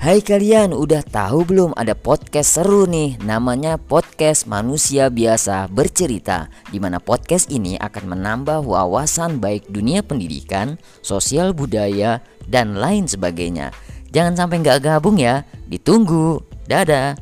Hai kalian, udah tahu belum ada podcast seru nih? Namanya Podcast Manusia Biasa Bercerita di mana podcast ini akan menambah wawasan baik dunia pendidikan, sosial budaya, dan lain sebagainya. Jangan sampai nggak gabung ya. Ditunggu, dadah.